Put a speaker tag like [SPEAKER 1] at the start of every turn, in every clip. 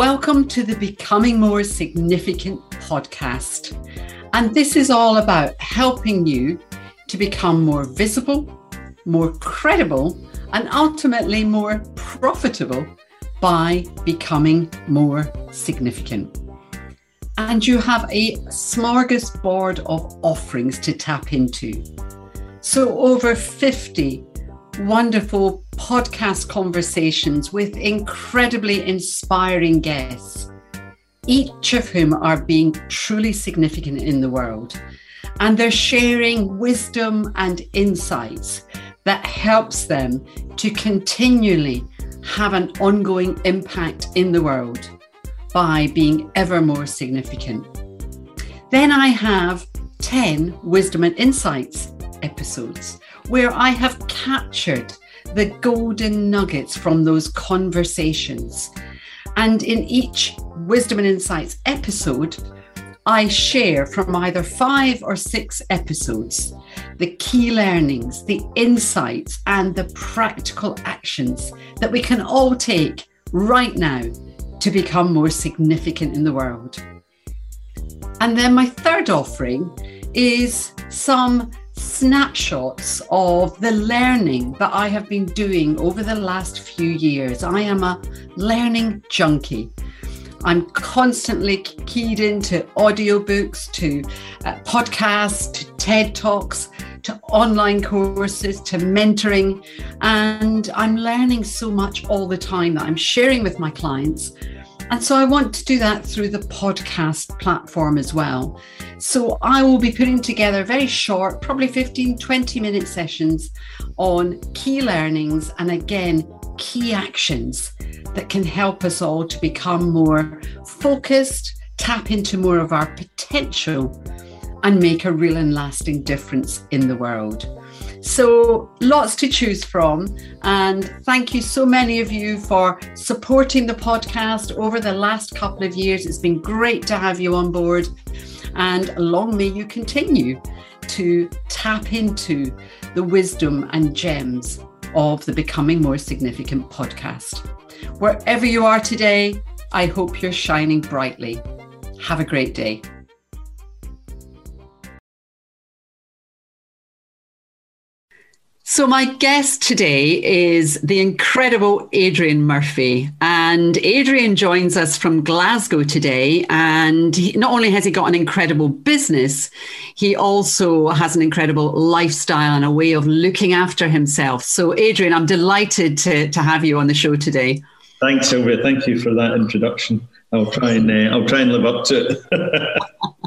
[SPEAKER 1] Welcome to the Becoming More Significant podcast. And this is all about helping you to become more visible, more credible, and ultimately more profitable by becoming more significant. And you have a smorgasbord of offerings to tap into. So, over 50 wonderful podcast conversations with incredibly inspiring guests, each of whom are being truly significant in the world. And they're sharing wisdom and insights that helps them to continually have an ongoing impact in the world by being ever more significant. Then I have 10 wisdom and insights episodes where I have captured the golden nuggets from those conversations. And in each Wisdom and Insights episode, I share from either five or six episodes the key learnings, the insights, and the practical actions that we can all take right now to become more significant in the world. And then my third offering is some snapshots of the learning that I have been doing over the last few years. I am a learning junkie. I'm constantly keyed into audiobooks, to uh, podcasts, to TED Talks, to online courses, to mentoring. And I'm learning so much all the time that I'm sharing with my clients and so I want to do that through the podcast platform as well. So I will be putting together very short, probably 15, 20 minute sessions on key learnings and again, key actions that can help us all to become more focused, tap into more of our potential, and make a real and lasting difference in the world. So, lots to choose from. And thank you so many of you for supporting the podcast over the last couple of years. It's been great to have you on board. And long may you continue to tap into the wisdom and gems of the Becoming More Significant podcast. Wherever you are today, I hope you're shining brightly. Have a great day. So, my guest today is the incredible Adrian Murphy. And Adrian joins us from Glasgow today. And he, not only has he got an incredible business, he also has an incredible lifestyle and a way of looking after himself. So, Adrian, I'm delighted to, to have you on the show today.
[SPEAKER 2] Thanks, Sylvia. Thank you for that introduction. I'll try and uh, I'll try and live up to it.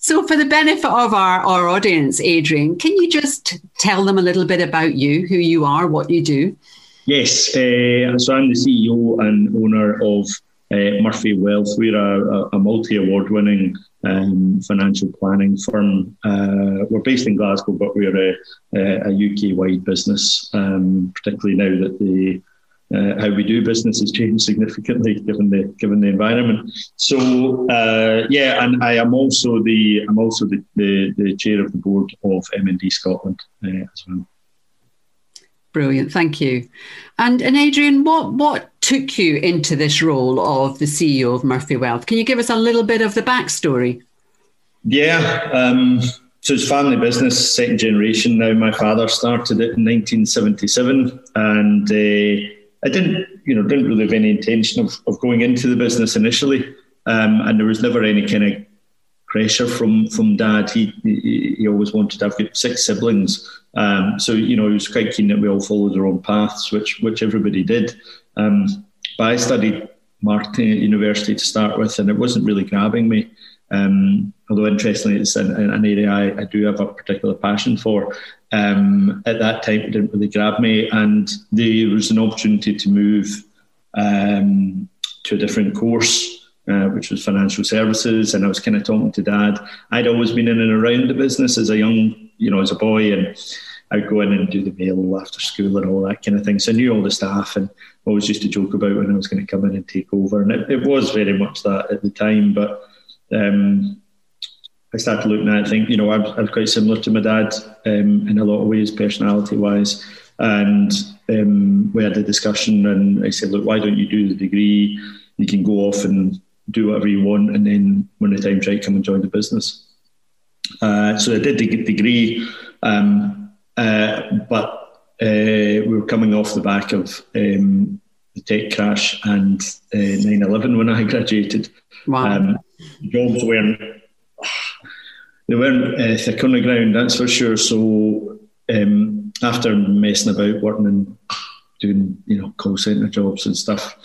[SPEAKER 1] So, for the benefit of our, our audience, Adrian, can you just tell them a little bit about you, who you are, what you do?
[SPEAKER 2] Yes, uh, so I'm the CEO and owner of uh, Murphy Wealth. We're a, a multi award winning um, financial planning firm. Uh, we're based in Glasgow, but we're a, a UK wide business, um, particularly now that the uh, how we do business has changed significantly given the given the environment. So uh, yeah, and I am also the I'm also the, the, the chair of the board of MND Scotland uh, as well.
[SPEAKER 1] Brilliant, thank you. And and Adrian, what what took you into this role of the CEO of Murphy Wealth? Can you give us a little bit of the backstory?
[SPEAKER 2] Yeah. Um, so it's family business, second generation now. My father started it in 1977, and uh, I didn't, you know, didn't really have any intention of, of going into the business initially, um, and there was never any kind of pressure from from dad. He he, always wanted to have got six siblings, um, so you know he was quite keen that we all followed our own paths, which which everybody did. Um, but I studied marketing at university to start with, and it wasn't really grabbing me. Um, although interestingly, it's an, an area I, I, do have a particular passion for. Um, at that time, it didn't really grab me, and there was an opportunity to move um, to a different course. Uh, which was financial services, and I was kind of talking to dad. I'd always been in and around the business as a young, you know, as a boy, and I'd go in and do the mail after school and all that kind of thing. So I knew all the staff and always used to joke about when I was going to come in and take over. And it, it was very much that at the time, but um, I started looking at, I think, you know, I'm, I'm quite similar to my dad um, in a lot of ways, personality wise. And um, we had a discussion, and I said, look, why don't you do the degree? you can go off and do whatever you want, and then when the time's right, come and join the business. Uh, so I did the degree, um, uh, but uh, we were coming off the back of um, the tech crash and uh, 9 11 when I graduated.
[SPEAKER 1] Wow. Um,
[SPEAKER 2] jobs weren't they weren't uh, thick on the ground, that's for sure. So um, after messing about, working and doing you know call centre jobs and stuff,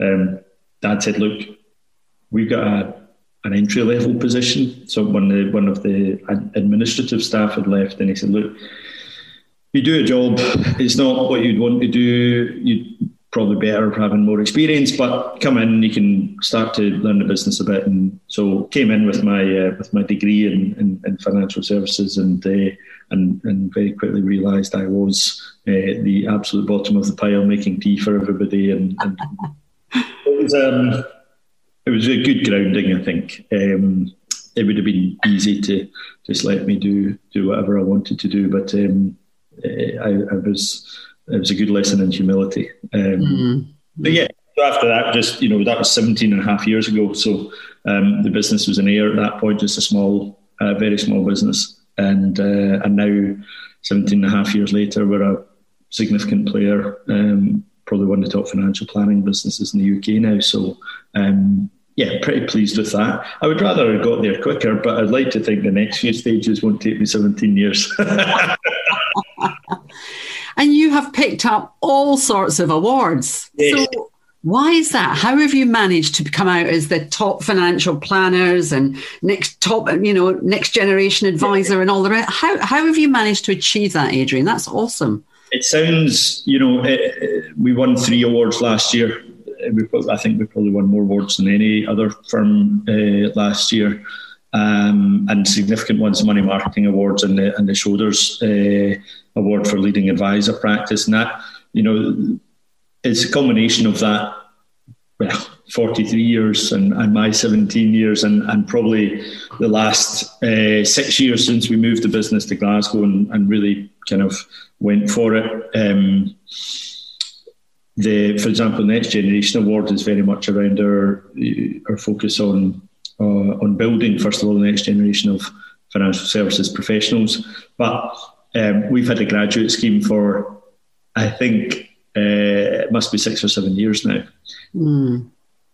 [SPEAKER 2] um, Dad said, "Look, we've got a, an entry level position." So one the, one of the administrative staff had left, and he said, "Look." You do a job, it's not what you'd want to do. You probably better having more experience. But come in, you can start to learn the business a bit. And so came in with my uh, with my degree in, in, in financial services, and uh, and and very quickly realised I was uh, the absolute bottom of the pile, making tea for everybody. And, and it was um, it was a good grounding, I think. Um, it would have been easy to just let me do do whatever I wanted to do, but um, I, I was it was a good lesson in humility. Um, mm-hmm. But yeah, so after that, just, you know, that was 17 and a half years ago. So um, the business was in Ayr at that point, just a small, uh, very small business. And, uh, and now, 17 and a half years later, we're a significant player, um, probably one of the top financial planning businesses in the UK now. So, um, yeah, pretty pleased with that. I would rather have got there quicker, but I'd like to think the next few stages won't take me 17 years.
[SPEAKER 1] and you have picked up all sorts of awards. Yes. So why is that? How have you managed to come out as the top financial planners and next top, you know, next generation advisor and all the rest? How how have you managed to achieve that, Adrian? That's awesome.
[SPEAKER 2] It sounds, you know, it, we won three awards last year. We, I think we probably won more awards than any other firm uh, last year. Um, and significant ones, money marketing awards and the, and the Schroders uh, award for leading advisor practice. And that, you know, it's a combination of that, well, 43 years and, and my 17 years, and, and probably the last uh, six years since we moved the business to Glasgow and, and really kind of went for it. Um, the, for example, Next Generation Award is very much around our our focus on uh, on building, first of all, the next generation of financial services professionals. But um, we've had a graduate scheme for, I think, uh, it must be six or seven years now. Mm.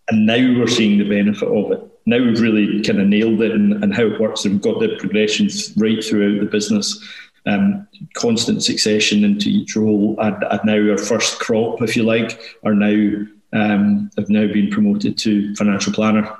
[SPEAKER 2] And now we're seeing the benefit of it. Now we've really kind of nailed it and, and how it works, and we've got the progressions right throughout the business. Um, constant succession into each role, and, and, now our first crop, if you like, are now um, have now been promoted to financial planner,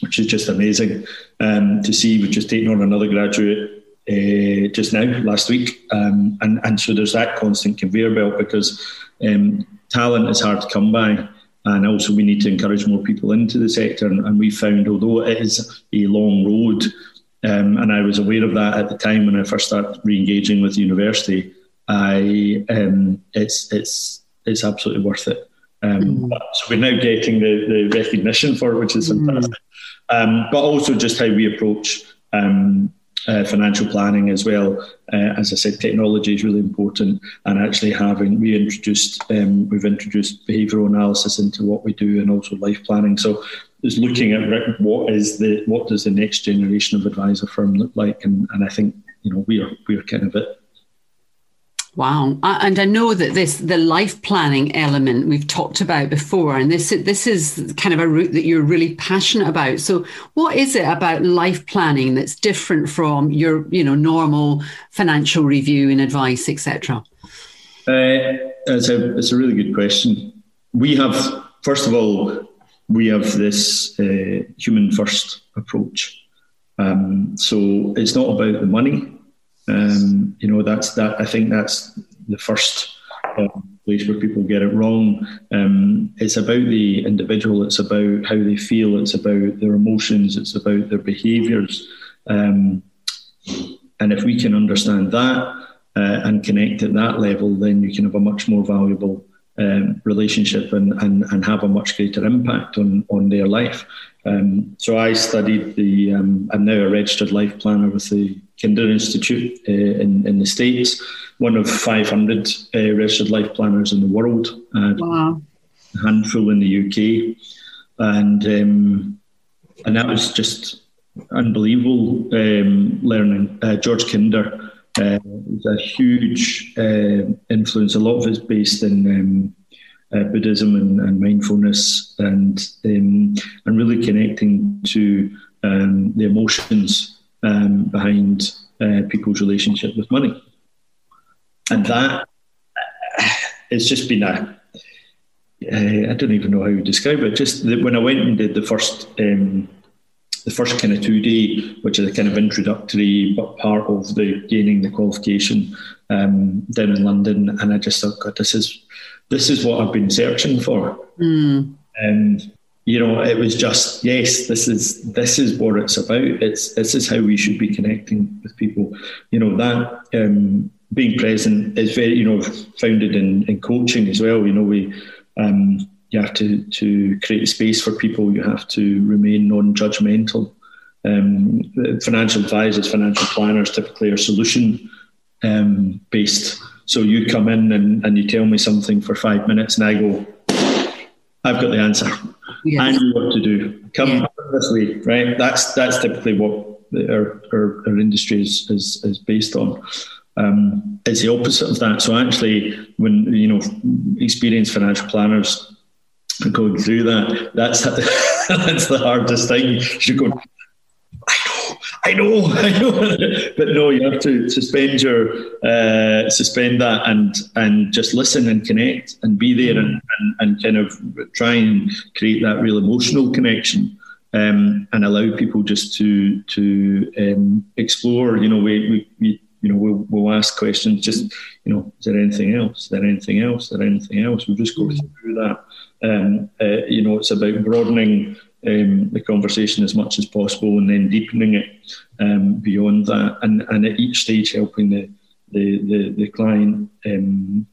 [SPEAKER 2] which is just amazing um, to see. We've just taken on another graduate uh, just now, last week. Um, and, and so there's that constant conveyor belt because um, talent is hard to come by. And also, we need to encourage more people into the sector. And, and we found, although it is a long road, um, and I was aware of that at the time when I first started re-engaging with the university, I um, it's it's it's absolutely worth it. Um, mm. So we're now getting the, the recognition for it, which is mm. fantastic. Mm. but also just how we approach um, uh, financial planning as well. Uh, as I said, technology is really important, and actually having we introduced um, we've introduced behavioural analysis into what we do, and also life planning. So is looking at what is the what does the next generation of advisor firm look like, and, and I think you know we are we are kind of it.
[SPEAKER 1] Wow, and I know that this the life planning element we've talked about before, and this this is kind of a route that you're really passionate about. So, what is it about life planning that's different from your you know normal financial review and advice, etc.?
[SPEAKER 2] Uh, it's a it's a really good question. We have first of all we have this uh, human first approach. Um, so it's not about the money um, you know, that's that. I think that's the first um, place where people get it wrong. Um, it's about the individual. It's about how they feel. It's about their emotions. It's about their behaviours. Um, and if we can understand that uh, and connect at that level, then you can have a much more valuable um, relationship and, and, and have a much greater impact on, on their life. Um, so I studied the, I'm now a registered life planner with the Kinder Institute uh, in, in the States, one of 500 uh, registered life planners in the world, uh, wow. a handful in the UK. and um, and that was just unbelievable um, learning. Uh, George Kinder uh, was a huge uh, influence. A lot of it's based in um, uh, Buddhism and, and, mindfulness, and um, and really connecting to um, the emotions um, behind uh, people's relationship with money, and that it's just been a uh, I don't even know how to describe it. Just the, when I went and did the first um, the first kind of two day, which is a kind of introductory but part of the gaining the qualification um, down in London, and I just thought, God, this is this is what I've been searching for. Mm. And you know, it was just yes, this is this is what it's about. It's this is how we should be connecting with people. You know that um, being present is very you know founded in, in coaching as well. You know we. Um, you have to to create a space for people. You have to remain non-judgmental. Um, financial advisors, financial planners typically are solution um, based. So you come in and, and you tell me something for five minutes, and I go, I've got the answer. Yes. I know what to do. Come yeah. this way, right? That's that's typically what our, our, our industry is, is, is based on. Um, it's the opposite of that. So actually, when you know experienced financial planners going through that, that's that's the hardest thing. You go, I I know, I know, but no, you have to suspend your uh, suspend that and and just listen and connect and be there and, and, and kind of try and create that real emotional connection. Um, and allow people just to to um, explore. You know, we, we, we you know we'll, we'll, ask questions. Just you know, is there anything else? Is there anything else? Is there anything else? We'll just go through that um, uh, you know, it's about broadening um, the conversation as much as possible and then deepening it um, beyond that, and, and at each stage helping the the the, the client um,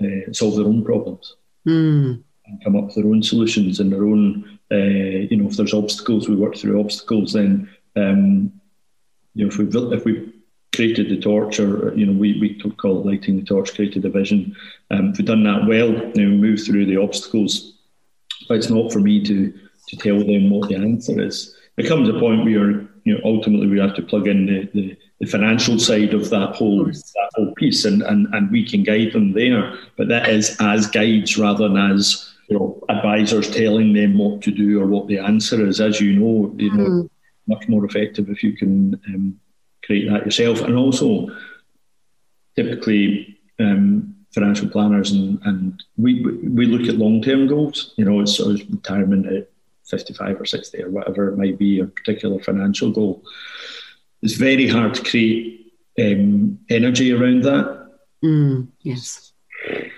[SPEAKER 2] uh, solve their own problems mm. and come up with their own solutions and their own. Uh, you know, if there's obstacles, we work through obstacles. Then, um, you know, if we've if we created the torch, or you know, we, we call it lighting the torch, created a vision. Um, if we've done that well, then we move through the obstacles. But it's not for me to to tell them what the answer is. There comes a point where you know ultimately we have to plug in the, the, the financial side of that whole of that whole piece, and, and and we can guide them there. But that is as guides rather than as you know advisors telling them what to do or what the answer is. As you know, you know. Mm. Much more effective if you can um, create that yourself. And also, typically, um, financial planners and, and we we look at long term goals. You know, it's of retirement at fifty five or sixty or whatever it might be, a particular financial goal. It's very hard to create um, energy around that.
[SPEAKER 1] Mm, yes.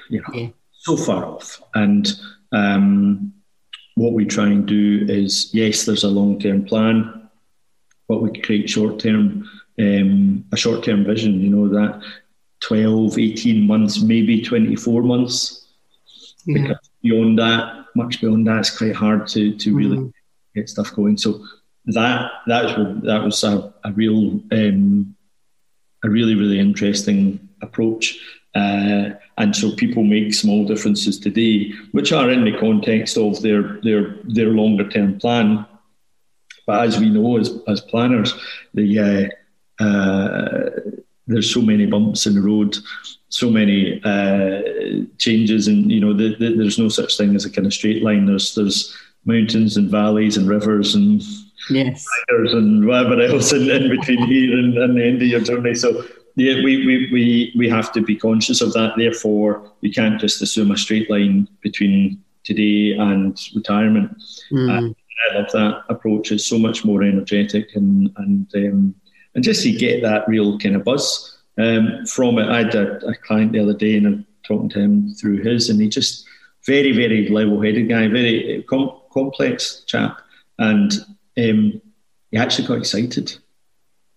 [SPEAKER 2] You know, yeah. so far off. And um, what we try and do is, yes, there's a long term plan, but we create short term um, a short term vision, you know, that 12, 18 months, maybe 24 months. Yeah. Beyond that, much beyond that, it's quite hard to, to really mm. get stuff going. So that that was that was a, a real um, a really really interesting approach. Uh, and so people make small differences today, which are in the context of their their their longer term plan. But as we know, as as planners, the uh, uh, there's so many bumps in the road, so many uh, changes, and you know the, the, there's no such thing as a kind of straight line. There's there's mountains and valleys and rivers and
[SPEAKER 1] yes,
[SPEAKER 2] and whatever else in, in between here and, and the end of your journey. So yeah, we, we, we, we have to be conscious of that. Therefore, we can't just assume a straight line between today and retirement. Mm. I love that approach. It's so much more energetic and and um, and just to get that real kind of buzz um, from it. I had a, a, client the other day and I'm talking to him through his, and he just very, very level-headed guy, very com- complex chap, and um, he actually got excited,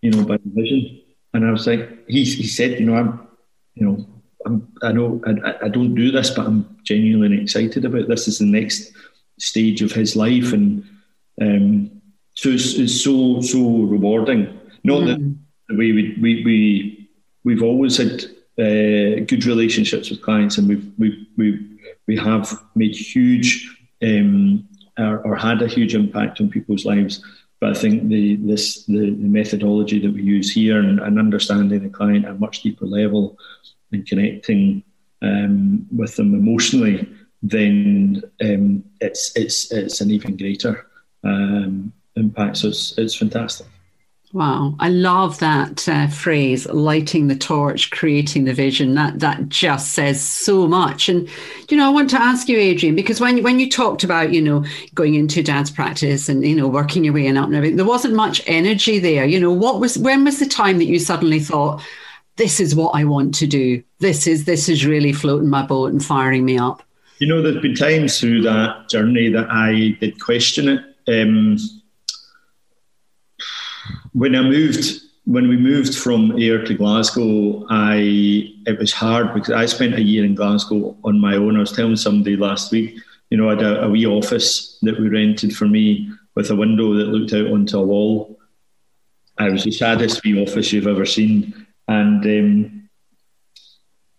[SPEAKER 2] you know, by the vision. And I was like, he, he said, you know, I'm, you know, I'm, I know I, I don't do this, but I'm genuinely excited about this. Is the next stage of his life, and um, so it's, it's so so rewarding not mm. that the way we, we, we, we've always had uh, good relationships with clients and we've, we we we have made huge um, or, or, had a huge impact on people's lives. But I think the this the, the methodology that we use here and, and, understanding the client at a much deeper level and connecting um, with them emotionally, then um, it's it's it's an even greater um, impact. So it's it's fantastic.
[SPEAKER 1] Wow, I love that uh, phrase, lighting the torch, creating the vision. That that just says so much. And you know, I want to ask you, Adrian, because when when you talked about you know going into dad's practice and you know working your way and up and everything, there wasn't much energy there. You know, what was when was the time that you suddenly thought, this is what I want to do. This is this is really floating my boat and firing me up.
[SPEAKER 2] You know, there's been times through that journey that I did question it. Um, when I moved, when we moved from Ayr to Glasgow, I it was hard because I spent a year in Glasgow on my own. I was telling somebody last week, you know, I had a, a wee office that we rented for me with a window that looked out onto a wall. I was the saddest wee office you've ever seen, and um,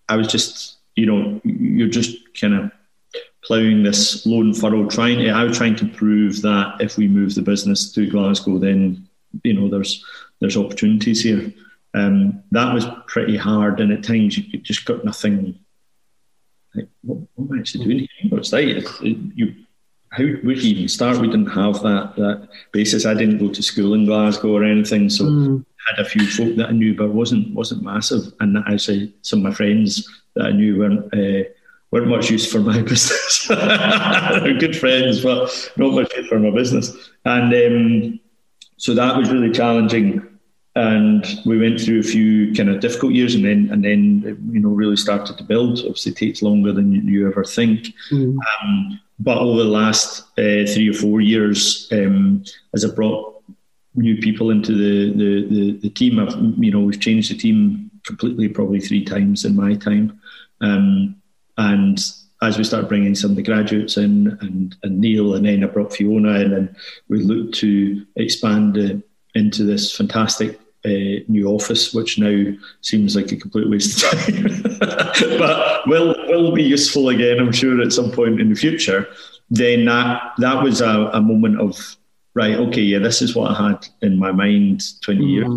[SPEAKER 2] I was just, you know, you're just kind of ploughing this lone furrow, trying I was trying to prove that if we move the business to Glasgow, then you know there's there's opportunities here. Um, that was pretty hard, and at times you just got nothing. Like, what, what am I actually doing here? What's that? It, you, how would you even start? We didn't have that that basis. I didn't go to school in Glasgow or anything, so mm. I had a few folk that I knew, but wasn't wasn't massive. And actually, some of my friends that I knew weren't. Uh, weren't much use for my business. Good friends, but not much use for my business. And um, so that was really challenging. And we went through a few kind of difficult years, and then and then you know really started to build. Obviously, it takes longer than you, you ever think. Mm. Um, but over the last uh, three or four years, um, as I brought new people into the, the the, the, team, I've you know we've changed the team completely, probably three times in my time, um, and as we start bringing some of the graduates in and, and Neil and then I brought Fiona in and we looked to expand uh, into this fantastic uh, new office, which now seems like a complete waste of time, but will will be useful again, I'm sure, at some point in the future. Then that that was a, a moment of right, okay, yeah, this is what I had in my mind 20 mm. years.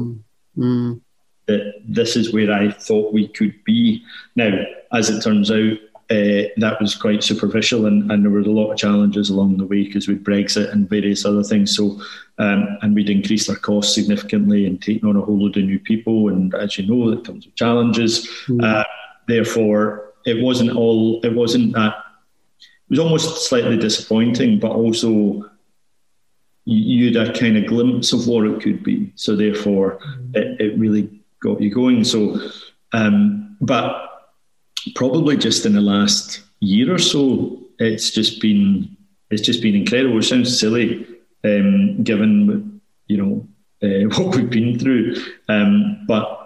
[SPEAKER 2] Mm. That this is where I thought we could be. Now, as it turns out, uh, that was quite superficial, and, and there were a lot of challenges along the way because with Brexit and various other things. So, um, and we'd increased our costs significantly and taken on a whole load of new people. And as you know, it comes with challenges. Mm. Uh, therefore, it wasn't all. It wasn't that. It was almost slightly disappointing, but also you had a kind of glimpse of what it could be. So therefore, mm. it, it really got you going. So, um, but probably just in the last year or so, it's just been it's just been incredible. It sounds silly, um, given you know uh, what we've been through, um, but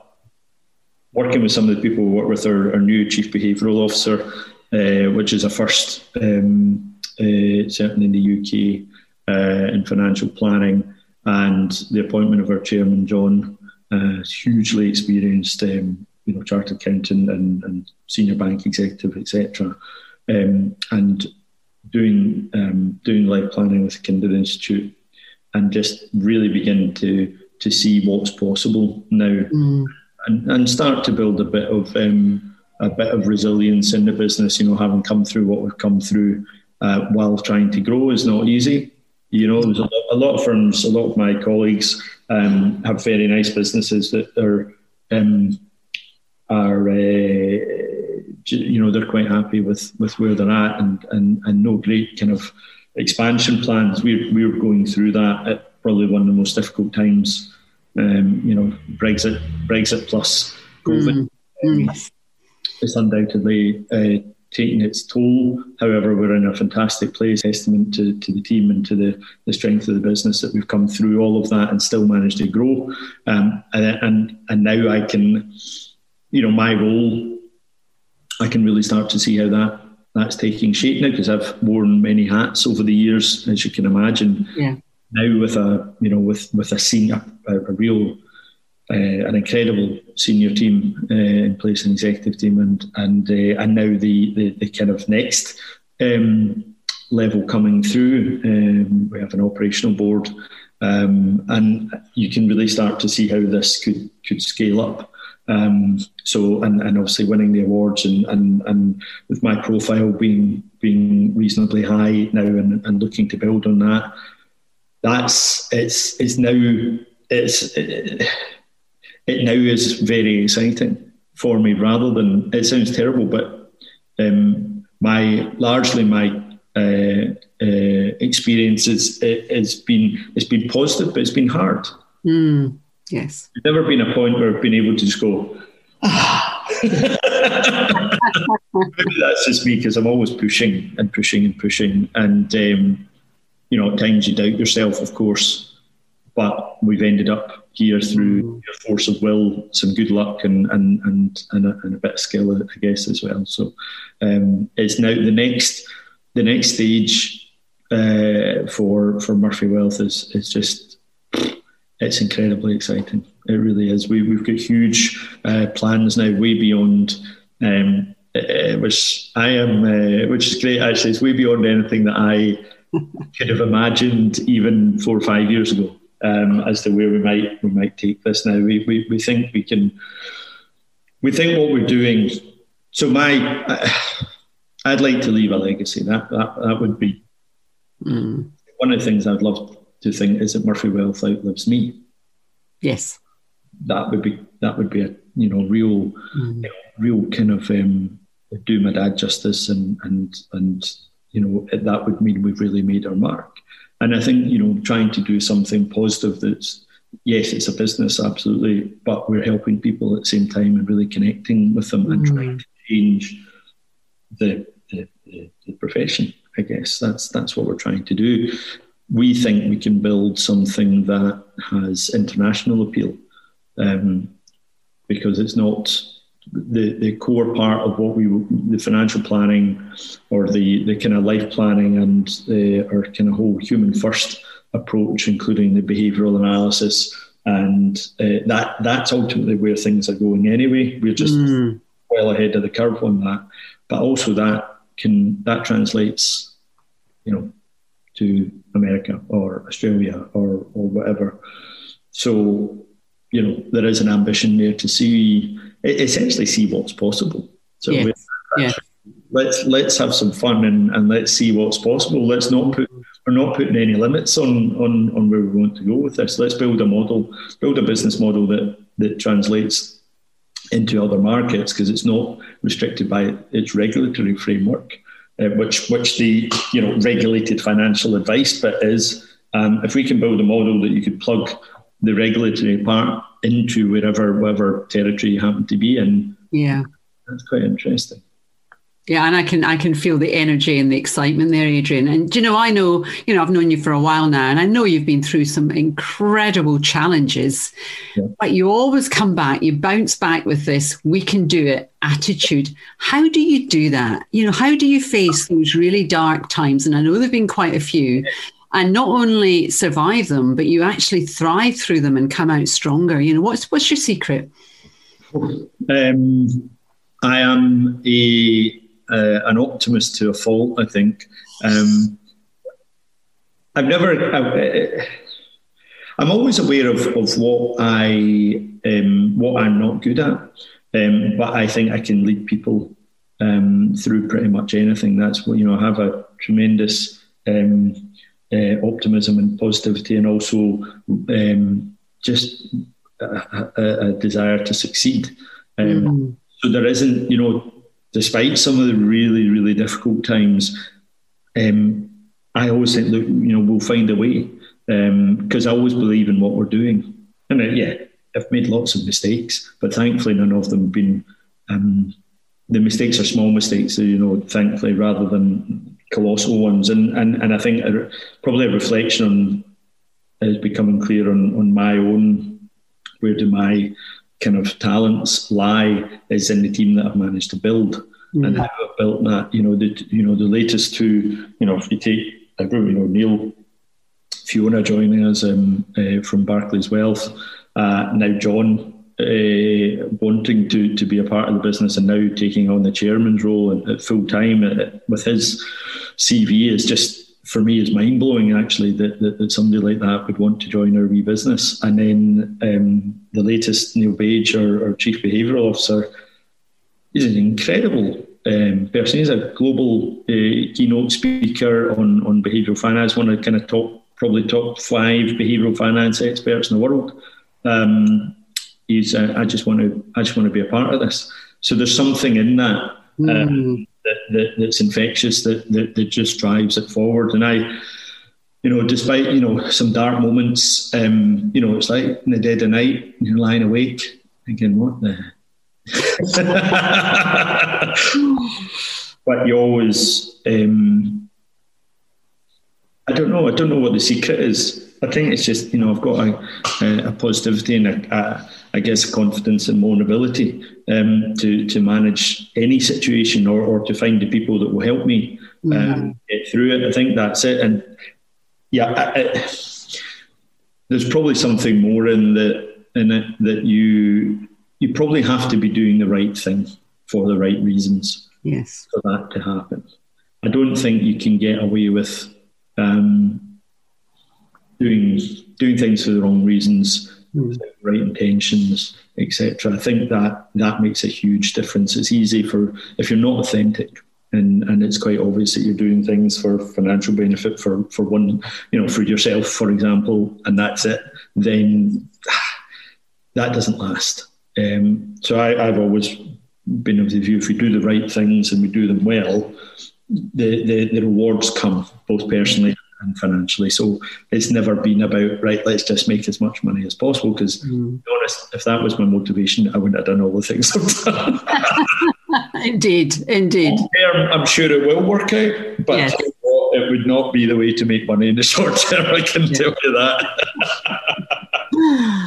[SPEAKER 2] working with some of the people we work with our, our new chief behavioural officer, uh, which is a first um, uh, certainly in the UK uh, in financial planning, and the appointment of our chairman John, uh, hugely experienced um, you know, chartered accountant and, and senior bank executive, etc. Um, and doing um, doing life planning with the Kinder Institute, and just really begin to to see what's possible now, mm. and, and start to build a bit of um, a bit of resilience in the business. You know, having come through what we've come through uh, while trying to grow is not easy. You know, there's a lot, a lot of firms, a lot of my colleagues um, have very nice businesses that are um, are uh, you know they're quite happy with with where they're at and and and no great kind of expansion plans. We we were going through that at probably one of the most difficult times. Um, you know, Brexit Brexit plus COVID. Mm. Um, it's undoubtedly uh, taking its toll. However, we're in a fantastic place. Testament to, to the team and to the, the strength of the business that we've come through all of that and still managed to grow. Um, and, and and now I can you know, my role, I can really start to see how that that's taking shape now because I've worn many hats over the years, as you can imagine.
[SPEAKER 1] Yeah.
[SPEAKER 2] Now with a you know with with a senior a, a real uh, an incredible senior team uh, in place, an executive team, and and uh, and now the, the, the kind of next um, level coming through. Um, we have an operational board, um, and you can really start to see how this could could scale up. Um, so, and, and obviously winning the awards and, and, and with my profile being being reasonably high now and, and looking to build on that, that's it's it's now it's it, it now is very exciting for me rather than it sounds terrible, but um, my largely my uh, uh, experience is has been it's been positive, but it's been hard.
[SPEAKER 1] Mm, yes,
[SPEAKER 2] there's never been a point where I've been able to just go. Ah. that's just me because I'm always pushing and pushing and pushing, and um, you know at times you doubt yourself, of course, but we've ended up here through mm. force of will, some good luck, and and and and a, and a bit of skill, I guess, as well. So um, it's now the next the next stage uh, for for Murphy Wealth is is just it's incredibly exciting. It really is. We we've got huge uh, plans now, way beyond. Um, uh, which I am, uh, which is great. Actually, it's way beyond anything that I could have imagined even four or five years ago um, as to where we might we might take this now. We, we, we think we can. We think what we're doing. So my, I'd like to leave a legacy. That that that would be mm. one of the things I'd love to think is that Murphy Wealth outlives me.
[SPEAKER 1] Yes,
[SPEAKER 2] that would be that would be a you know real mm. real kind of um, do my dad justice and and and you know that would mean we've really made our mark. And I think, you know, trying to do something positive that's, yes, it's a business, absolutely, but we're helping people at the same time and really connecting with them and mm. trying to change the, the, the, the profession. I guess that's that's what we're trying to do. We think we can build something that has international appeal, um, because it's not the, the core part of what we the financial planning or the, the kind of life planning and the, our kind of whole human first approach, including the behavioural analysis, and uh, that that's ultimately where things are going anyway. We're just mm. well ahead of the curve on that, but also that can that translates, you know, to America or Australia or or whatever. So you know there is an ambition there to see essentially see what's possible. So
[SPEAKER 1] yes. yeah.
[SPEAKER 2] let's let's have some fun and, and let's see what's possible. Let's not put we're not putting any limits on on on where we want to go with this. Let's build a model, build a business model that that translates into other markets because it's not restricted by its regulatory framework, uh, which which the you know regulated financial advice bit is. Um, if we can build a model that you could plug the regulatory part into wherever whatever territory you happen to be in.
[SPEAKER 1] Yeah,
[SPEAKER 2] that's quite interesting.
[SPEAKER 1] Yeah, and I can I can feel the energy and the excitement there, Adrian. And you know, I know you know I've known you for a while now, and I know you've been through some incredible challenges, yeah. but you always come back, you bounce back with this "we can do it" attitude. How do you do that? You know, how do you face those really dark times? And I know there've been quite a few and not only survive them, but you actually thrive through them and come out stronger. You know, what's what's your secret?
[SPEAKER 2] Um, I am a uh, an optimist to a fault. I think um, I've never. I, am always aware of, of what I um, what I'm not good at, um, but I think I can lead people um, through pretty much anything. That's what you know. I have a tremendous um, uh, optimism and positivity, and also um, just a, a, a, desire to succeed. Um, mm. So there isn't, you know, despite some of the really, really difficult times, um, I always think, look, you know, we'll find a way because um, I always believe in what we're doing. And uh, yeah, I've made lots of mistakes, but thankfully none of them have been. Um, the mistakes are small mistakes, you know. Thankfully, rather than colossal ones. And and, and I think a, probably a reflection on is becoming clear on, on my own where do my kind of talents lie is in the team that I've managed to build mm-hmm. and how I've built that. You know, the you know the latest two. You know, if you take you know Neil, Fiona joining us um, uh, from Barclays Wealth, uh, now John. uh, wanting to to be a part of the business and now taking on the chairman's role at, at full time with his CV is just for me is mind blowing actually that, that, that, somebody like that would want to join our wee business. And then um, the latest Neil Bage, our, our, chief behavioural officer, is an incredible um, person. He's a global uh, keynote speaker on on behavioural finance, one of the kind of top probably top five behavioural finance experts in the world. Um, he's uh, I just want to I just want to be a part of this. So there's something in that. Mm. That, that, that's infectious that, that that just drives it forward. And I, you know, despite you know some dark moments, um, you know, it's like in the dead of night, you're lying awake thinking, what the. but you always, um, I don't know. I don't know what the secret is. I think it's just you know I've got a, a positivity and a, a, I guess confidence and vulnerability um, to to manage any situation or, or to find the people that will help me um, mm-hmm. get through it. I think that's it. And yeah, I, I, there's probably something more in the in it that you you probably have to be doing the right thing for the right reasons.
[SPEAKER 1] Yes,
[SPEAKER 2] for that to happen. I don't think you can get away with. Um, doing things for the wrong reasons, mm. right intentions, etc. I think that that makes a huge difference. It's easy for if you're not authentic. And, and it's quite obvious that you're doing things for financial benefit for, for one, you know, for yourself, for example, and that's it. Then that doesn't last. Um, so I, I've always been of the view if we do the right things and we do them well, the, the, the rewards come both personally and financially. So it's never been about right. Let's just make as much money as possible. Because mm. be honest, if that was my motivation, I wouldn't have done all the things I've done.
[SPEAKER 1] indeed, indeed.
[SPEAKER 2] Term, I'm sure it will work out, but yes. it would not be the way to make money in the short term. I can yeah. tell you that.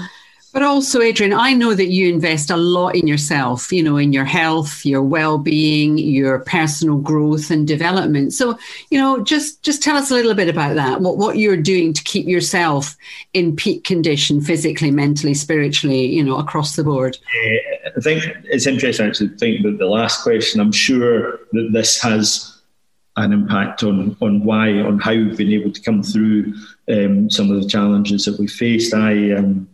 [SPEAKER 1] But also, Adrian, I know that you invest a lot in yourself, you know, in your health, your well-being, your personal growth and development. So, you know, just just tell us a little bit about that. What what you're doing to keep yourself in peak condition, physically, mentally, spiritually, you know, across the board.
[SPEAKER 2] Uh, I think it's interesting actually to think about the last question. I'm sure that this has an impact on on why on how we've been able to come through um, some of the challenges that we faced. I um,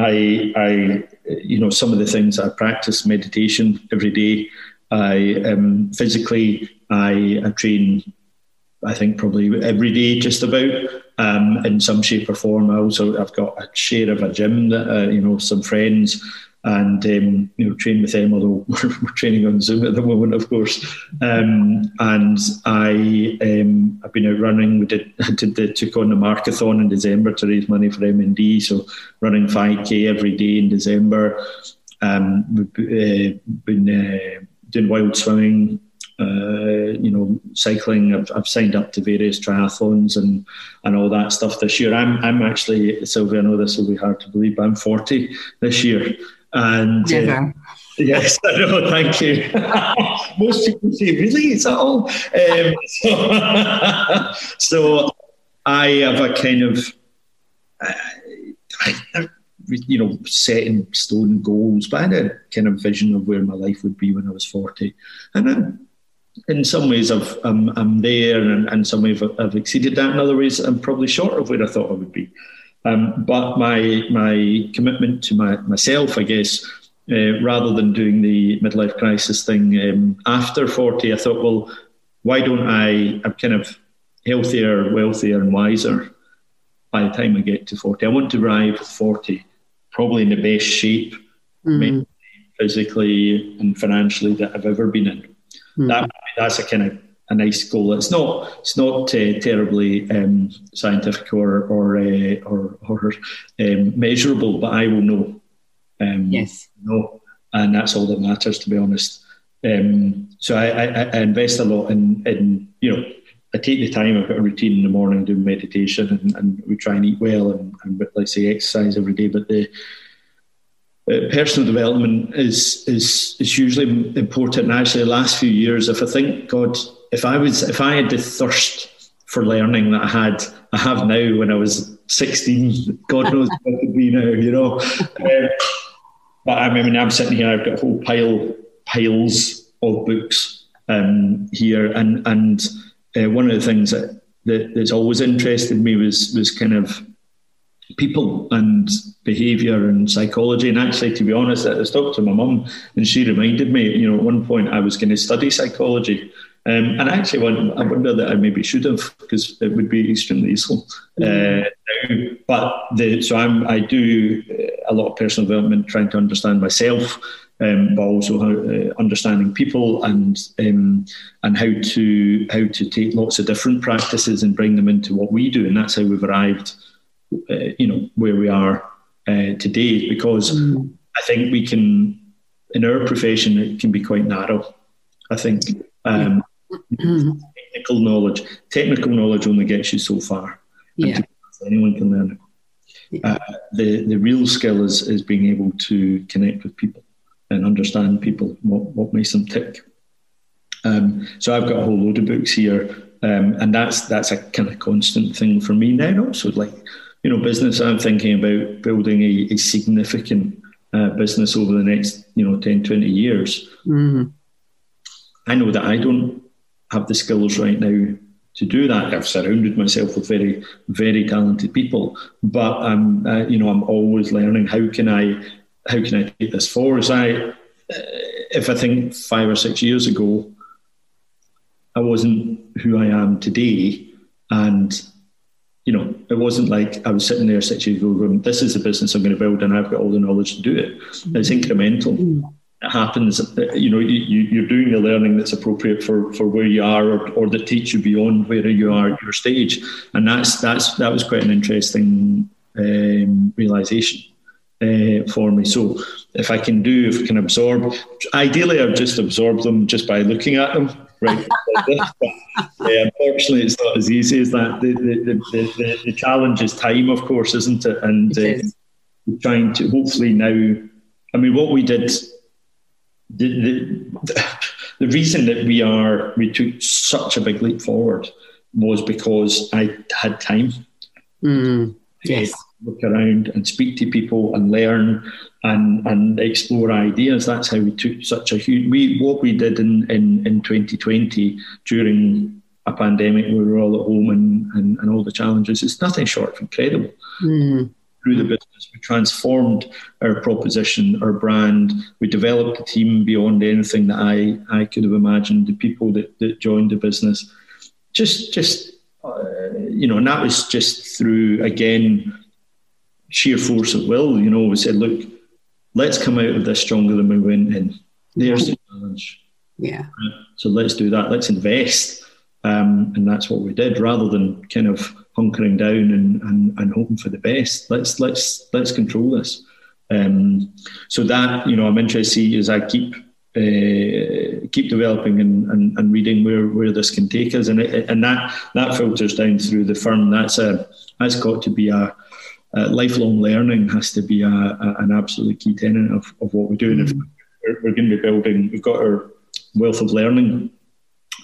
[SPEAKER 2] I, I, you know, some of the things I practice meditation every day. I um, physically, I, I train. I think probably every day, just about um, in some shape or form. I also I've got a share of a gym that uh, you know some friends and um, you know train with them. Although we're, we're, training on Zoom at the moment, of course. Um, and I um, I've been out running. We did I did the, took on the Markathon in December to raise money for MND. So running 5k every day in December. Um, we've uh, been uh, doing wild swimming. Uh, you know, cycling. I've, I've, signed up to various triathlons and and all that stuff this year. I'm I'm actually Sylvia. I know this will be hard to believe, but I'm 40 this year, and uh, yes, I know. Thank you. Most people say, "Really? Is that all?" Um, so, so, I have a kind of, uh, I, you know, set in stone goals, but I had a kind of vision of where my life would be when I was forty, and. I, in some ways, I've, I'm, I'm there, and in some ways, I've, I've exceeded that. In other ways, I'm probably short of where I thought I would be. Um, but my my commitment to my, myself, I guess, uh, rather than doing the midlife crisis thing um, after 40, I thought, well, why don't I, I'm kind of healthier, wealthier, and wiser by the time I get to 40. I want to arrive at 40, probably in the best shape, mm. physically and financially that I've ever been in. Mm. That, that's a kind of a nice goal. It's not it's not uh, terribly um, scientific or or uh, or, or um, measurable, but I will know.
[SPEAKER 1] Um, yes.
[SPEAKER 2] Know, and that's all that matters, to be honest. Um, so I, I, I, invest a lot in in you know I take the time. I've got a routine in the morning, doing meditation, and, and we try and eat well and, and like say exercise every day. But the uh, personal development is is is hugely important. And actually, the last few years, if I think God if I was if I had the thirst for learning that I had I have now when I was 16, God knows it would be now, you know. Um, but I mean, I'm sitting here. I've got a whole pile piles of books um, here, and and uh, one of the things that, that that's always interested me was was kind of people and behaviour and psychology. And actually, to be honest, I was talking to my mum, and she reminded me, you know, at one point I was going to study psychology. Um, and actually, I wonder that I maybe should have because it would be extremely useful. Uh, but the, so I'm, I do a lot of personal development, trying to understand myself, um, but also how, uh, understanding people and um, and how to how to take lots of different practices and bring them into what we do, and that's how we've arrived uh, you know where we are uh, today because mm. I think we can in our profession it can be quite narrow. I think um. Technical knowledge technical knowledge only gets you so far.
[SPEAKER 1] Yeah.
[SPEAKER 2] anyone can learn it. Uh, the the real skill is is being able to connect with people and understand people what, what makes them tick. Um, so I've got a whole load of books here, um, and that's that's a kind of constant thing for me now. Also, like you know, business, I'm thinking about building a, a significant uh, business over the next, you know, 10, 20 years. Mm-hmm. I know that I don't have the skills right now to do that. I've surrounded myself with very, very talented people, but I'm, uh, you know, I'm always learning. How can I, how can I take this forward? As I, uh, if I think five or six years ago, I wasn't who I am today, and you know, it wasn't like I was sitting there six years ago going, this is the business I'm going to build and I've got all the knowledge to do it. It's incremental. It happens, you know, you, are doing the learning that's appropriate for, for where you are or, or that takes you beyond where you are at your stage. And that's, that's, that was quite an interesting um, realization. Uh, for me. So if I can do, if I can absorb, ideally I've just absorbed them just by looking at them right. unfortunately, it's not as easy as that. The, the, the, the, challenge is time, of course, isn't it? And it uh, trying to hopefully now, I mean, what we did, the, the, the reason that we are, we took such a big leap forward was because I had time.
[SPEAKER 1] Mm, yes.
[SPEAKER 2] Look around and speak to people and learn and and explore ideas. That's how we took such a huge. We what we did in in, in 2020 during a pandemic, we were all at home and, and, and all the challenges. It's nothing short of incredible.
[SPEAKER 1] Mm.
[SPEAKER 2] Through the business, we transformed our proposition, our brand. We developed a team beyond anything that I I could have imagined. The people that, that joined the business, just just uh, you know, and that was just through again sheer force of will. You know, we said, look let's come out of this stronger than we went in. There's the challenge.
[SPEAKER 1] Yeah.
[SPEAKER 2] So let's do that. Let's invest. Um, and that's what we did rather than kind of hunkering down and, and, and hoping for the best. Let's let's let's control this. Um, so that you know, I'm interested to see as I keep uh, keep developing and, and, and, reading where, where this can take us, and it, and that that filters down through the firm. That's a that's got to be a uh, lifelong learning has to be a, a, an absolutely key tenet of, of what we do. And if mm. we're, we're, going to be building, we've got our wealth of learning,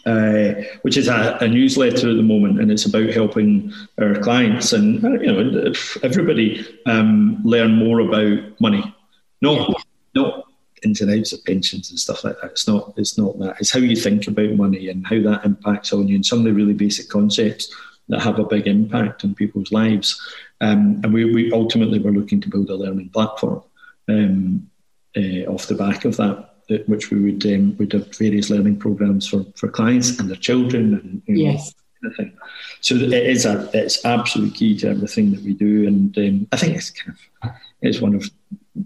[SPEAKER 2] uh, which is a, a, newsletter at the moment, and it's about helping our clients and uh, you know everybody um, learn more about money. No, no ins and outs of pensions and stuff like that. It's not. It's not that. It's how you think about money and how that impacts on you, and some of the really basic concepts that have a big impact on people's lives. Um, and we, we ultimately were looking to build a learning platform um, uh, off the back of that, which we would um, have various learning programs for, for clients and their children and
[SPEAKER 1] you know, yes.
[SPEAKER 2] Anything. So it is a, it's absolutely key to everything that we do, and um, I think it's kind of it's one of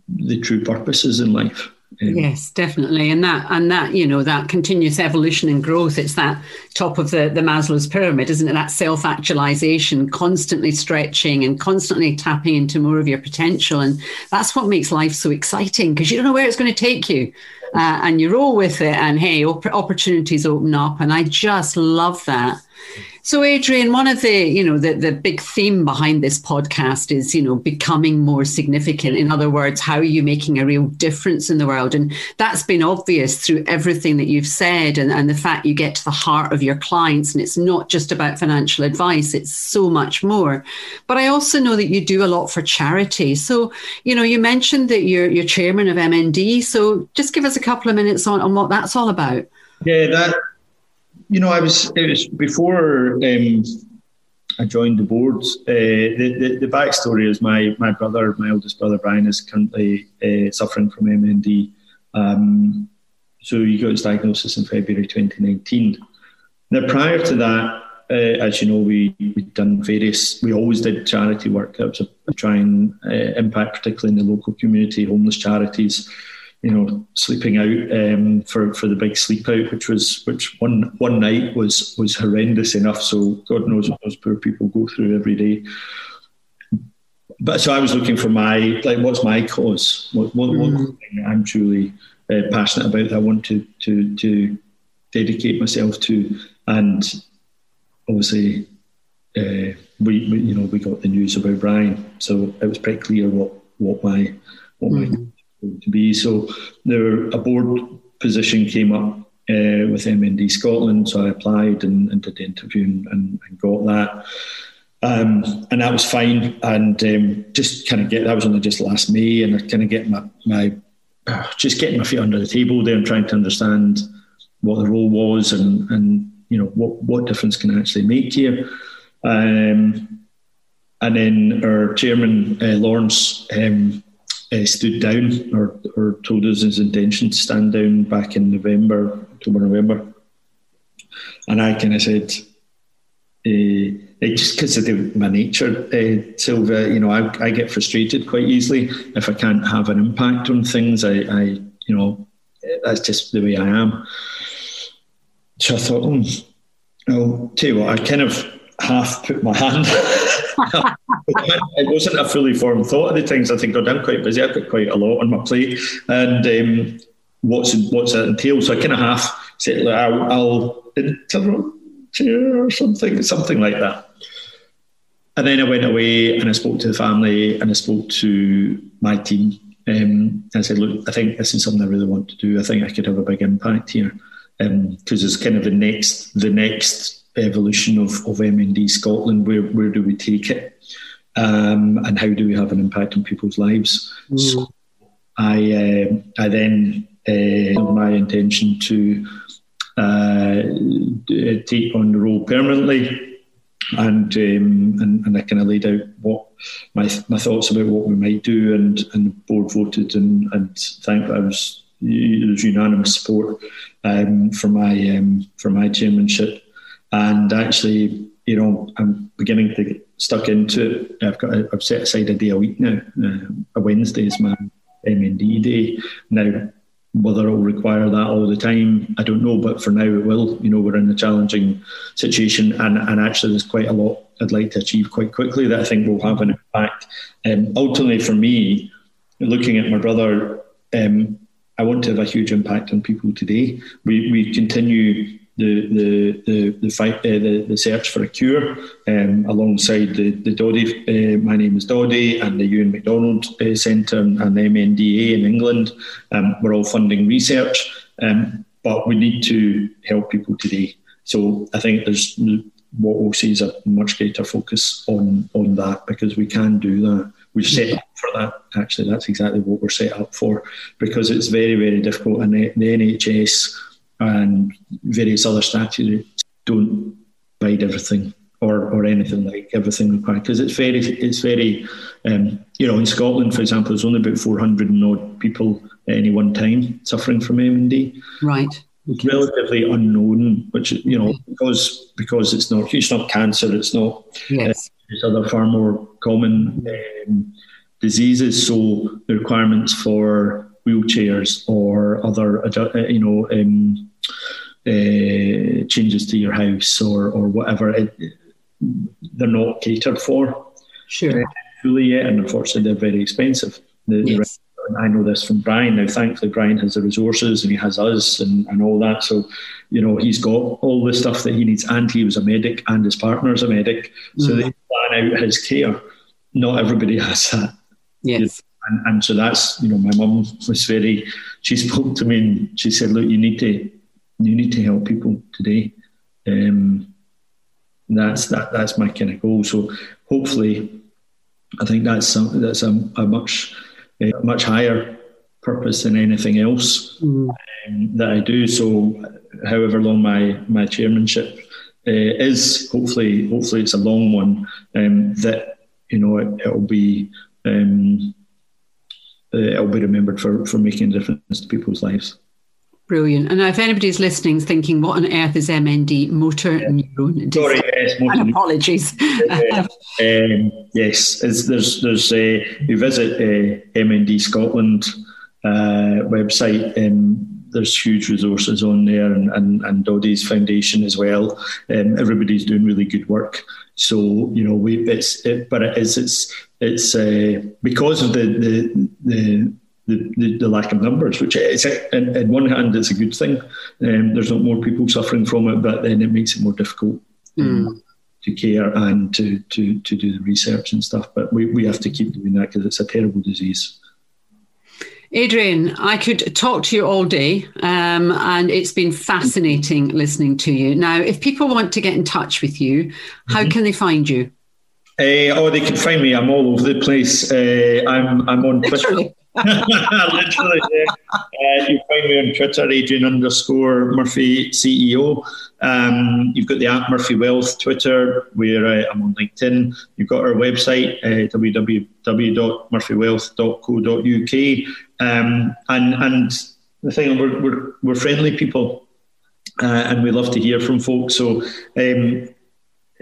[SPEAKER 2] the true purposes in life.
[SPEAKER 1] Yes, definitely, and that and that you know that continuous evolution and growth. It's that top of the the Maslow's pyramid, isn't it? That self actualization, constantly stretching and constantly tapping into more of your potential, and that's what makes life so exciting because you don't know where it's going to take you, uh, and you roll with it. And hey, op- opportunities open up, and I just love that. So, Adrian, one of the, you know, the, the big theme behind this podcast is, you know, becoming more significant. In other words, how are you making a real difference in the world? And that's been obvious through everything that you've said and, and the fact you get to the heart of your clients. And it's not just about financial advice, it's so much more. But I also know that you do a lot for charity. So, you know, you mentioned that you're, you're chairman of MND. So just give us a couple of minutes on, on what that's all about.
[SPEAKER 2] Yeah, that you know, I was it was before um, I joined the board. Uh, the, the, the backstory is my my brother, my oldest brother Brian, is currently uh, suffering from MND. Um, so he got his diagnosis in February 2019. Now, prior to that, uh, as you know, we we'd done various. We always did charity work. That was a, a try and uh, impact, particularly in the local community, homeless charities you know, sleeping out um, for for the big sleep out, which was which one one night was was horrendous enough. So God knows what those poor people go through every day. But so I was looking for my like, what's my cause? What what, mm. what thing I'm truly uh, passionate about? That I want to to to dedicate myself to, and obviously. Uh, we, we, you know, we got the news about Brian, so it was pretty clear what what my what mm. my to be. So there a board position came up uh, with MND Scotland, so I applied and, and did the interview and, and, and got that. Um, and that was fine. And um, just kind of get that was only just last May, and I kind of get my, my just getting my feet under the table there and trying to understand what the role was and and you know what what difference can I actually make here. Um, and then our chairman uh, Lawrence um, uh, stood down or, or told us his intention to stand down back in November, October, November. And I kind of said, uh, just because of my nature, uh, Sylvia, you know, I, I, get frustrated quite easily if I can't have an impact on things. I, I you know, that's just the way I am. So I thought, oh, I'll tell you what, I kind of half put my hand it wasn't a fully formed thought at the times. I think God, I'm quite busy. I've got quite a lot on my plate, and um, what's what's it entail? So I kind of half said, I'll, I'll chair or something, something like that. And then I went away and I spoke to the family and I spoke to my team. Um, I said, look, I think this is something I really want to do. I think I could have a big impact here because um, it's kind of the next the next evolution of, of MND Scotland. Where where do we take it, um, and how do we have an impact on people's lives? Mm. So I uh, I then uh, my intention to uh, take on the role permanently. And, um, and and I kind of laid out what my my thoughts about what we might do, and and the board voted, and and thank I was there was unanimous support um, for my um, for my chairmanship and actually, you know, I'm beginning to get stuck into it. I've got, I've set aside a day a week now. Uh, a Wednesday is my MND day. Now, whether it'll require that all the time, I don't know, but for now it will. You know, we're in a challenging situation, and, and actually, there's quite a lot I'd like to achieve quite quickly that I think will have an impact. Um, ultimately, for me, looking at my brother, um, I want to have a huge impact on people today. We, we continue the the the the, fight, uh, the, the search for a cure um, alongside the the Doddie. Uh, my name is Doddie and the Euan MacDonald uh, Centre and MNDA in England. Um, we're all funding research, um, but we need to help people today. So I think there's what we'll see is a much greater focus on on that because we can do that. We've set up for that. Actually, that's exactly what we're set up for because it's very very difficult, and the, the NHS and various other statutes don't provide everything or, or anything like everything required because it's very it's very um, you know in Scotland for example there's only about 400 and odd people at any one time suffering from MND
[SPEAKER 1] right.
[SPEAKER 2] It's relatively unknown which you know because because it's not it's not cancer it's not
[SPEAKER 1] yes. Uh,
[SPEAKER 2] it's other far more common um, diseases. So the requirements for wheelchairs or other uh, you know um, uh, changes to your house or or whatever, it, they're not catered for
[SPEAKER 1] sure.
[SPEAKER 2] fully yet, and unfortunately they're very expensive. The,
[SPEAKER 1] yes.
[SPEAKER 2] I know this from Brian. Now, thankfully, Brian has the resources and he has us and, and all that. So, you know, he's got all the stuff that he needs. And he was a medic and his partner's a medic. So mm-hmm. they plan out his care. Not everybody has that.
[SPEAKER 1] Yes.
[SPEAKER 2] And, and so that's, you know, my mum was very, she spoke to me and she said, look, you need to, you need to help people today. Um, that's that. That's my kind of goal. So hopefully, I think that's some, that's a, a much a much higher purpose than anything else mm. um, that I do. So, however long my my chairmanship uh, is, hopefully, hopefully it's a long one. Um, that you know it, will be um, uh, it'll be remembered for for making a difference to people's lives.
[SPEAKER 1] Brilliant. And if anybody's listening, thinking, what on earth is MND, motor yeah. neuron?
[SPEAKER 2] Sorry, yes,
[SPEAKER 1] motor and apologies.
[SPEAKER 2] um, yes, there's there's uh, you visit uh, MND Scotland uh, website. Um, there's huge resources on there, and and, and Doddie's Foundation as well. Um, everybody's doing really good work. So you know, we it's it, but it is it's it's uh, because of the the the the, the, the, lack of numbers, which is, in, in one hand, it's a good thing. Um, there's not more people suffering from it, but then it makes it more difficult mm. to care and to, to, to do the research and stuff. But we, we have to keep doing that because it's a terrible disease.
[SPEAKER 1] Adrian, I could talk to you all day, um, and it's been fascinating listening to you. Now, if people want to get in touch with you, how mm-hmm. can they find you?
[SPEAKER 2] Uh, oh, they can find me. I'm all over the place. Uh, I'm I'm on Twitter. Literally, yeah. uh, you find me on Twitter, Adrian underscore Murphy CEO. Um, you've got the app Murphy Wealth Twitter, where uh, I'm on LinkedIn. You've got our website, uh, www.murphywealth.co.uk. Um, and, and the thing, we're, we're, we're friendly people. Uh, and we love to hear from folks. So um,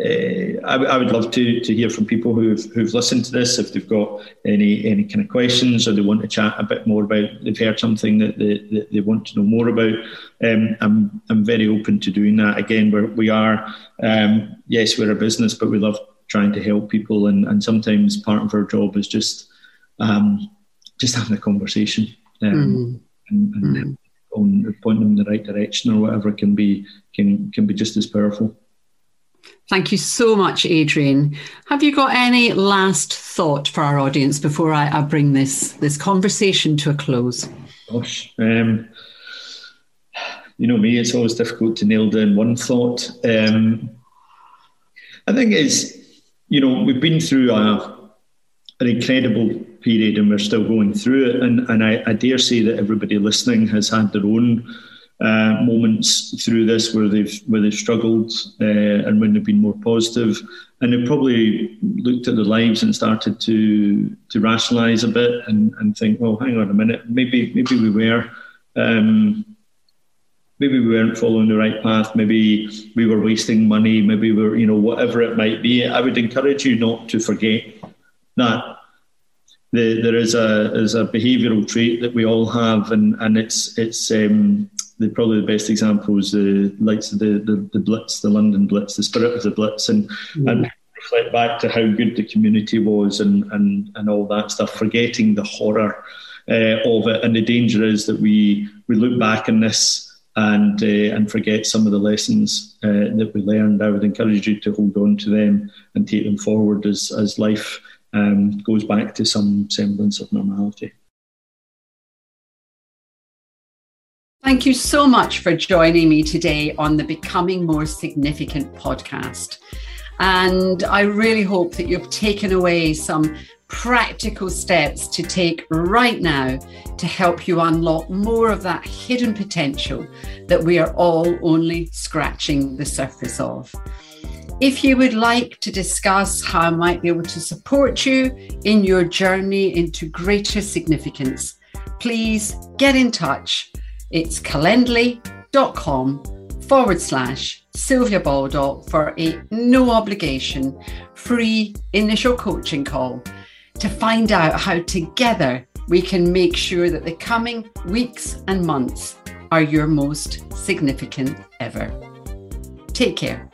[SPEAKER 2] uh, I, I, would love to to hear from people who've who've listened to this if they've got any any kind of questions or they want to chat a bit more about they've heard something that they, that they want to know more about. Um, I'm I'm very open to doing that. Again, we're, we are um, yes we're a business, but we love trying to help people, and and sometimes part of our job is just um, just having a conversation mm. and, and mm. on, point them in the right direction or whatever can be can can be just as powerful.
[SPEAKER 1] Thank you so much, Adrian. Have you got any last thought for our audience before I, I bring this this conversation to a close?
[SPEAKER 2] Gosh, um, you know me; it's always difficult to nail down one thought. Um, I think it's you know we've been through a, an incredible period, and we're still going through it. And and I, I dare say that everybody listening has had their own uh, moments through this where they've where they've struggled uh, and when they've been more positive, and they've probably looked at their lives and started to to rationalise a bit and, and think, well, hang on a minute, maybe maybe we were. Um, maybe we weren't following the right path. Maybe we were wasting money. Maybe we are you know, whatever it might be. I would encourage you not to forget that the, there is a is a behavioural trait that we all have, and and it's it's um, the probably the best example is the likes of the, the, the Blitz, the London Blitz, the spirit of the Blitz, and mm. and reflect back to how good the community was and and and all that stuff, forgetting the horror uh, of it, and the danger is that we we look back on this and uh, and forget some of the lessons uh, that we learned. I would encourage you to hold on to them and take them forward as as life um, goes back to some semblance of normality.
[SPEAKER 1] Thank you so much for joining me today on the Becoming More Significant podcast. And I really hope that you've taken away some practical steps to take right now to help you unlock more of that hidden potential that we are all only scratching the surface of. If you would like to discuss how I might be able to support you in your journey into greater significance, please get in touch it's calendly.com forward slash Sylvia Baldock for a no obligation free initial coaching call to find out how together we can make sure that the coming weeks and months are your most significant ever. Take care.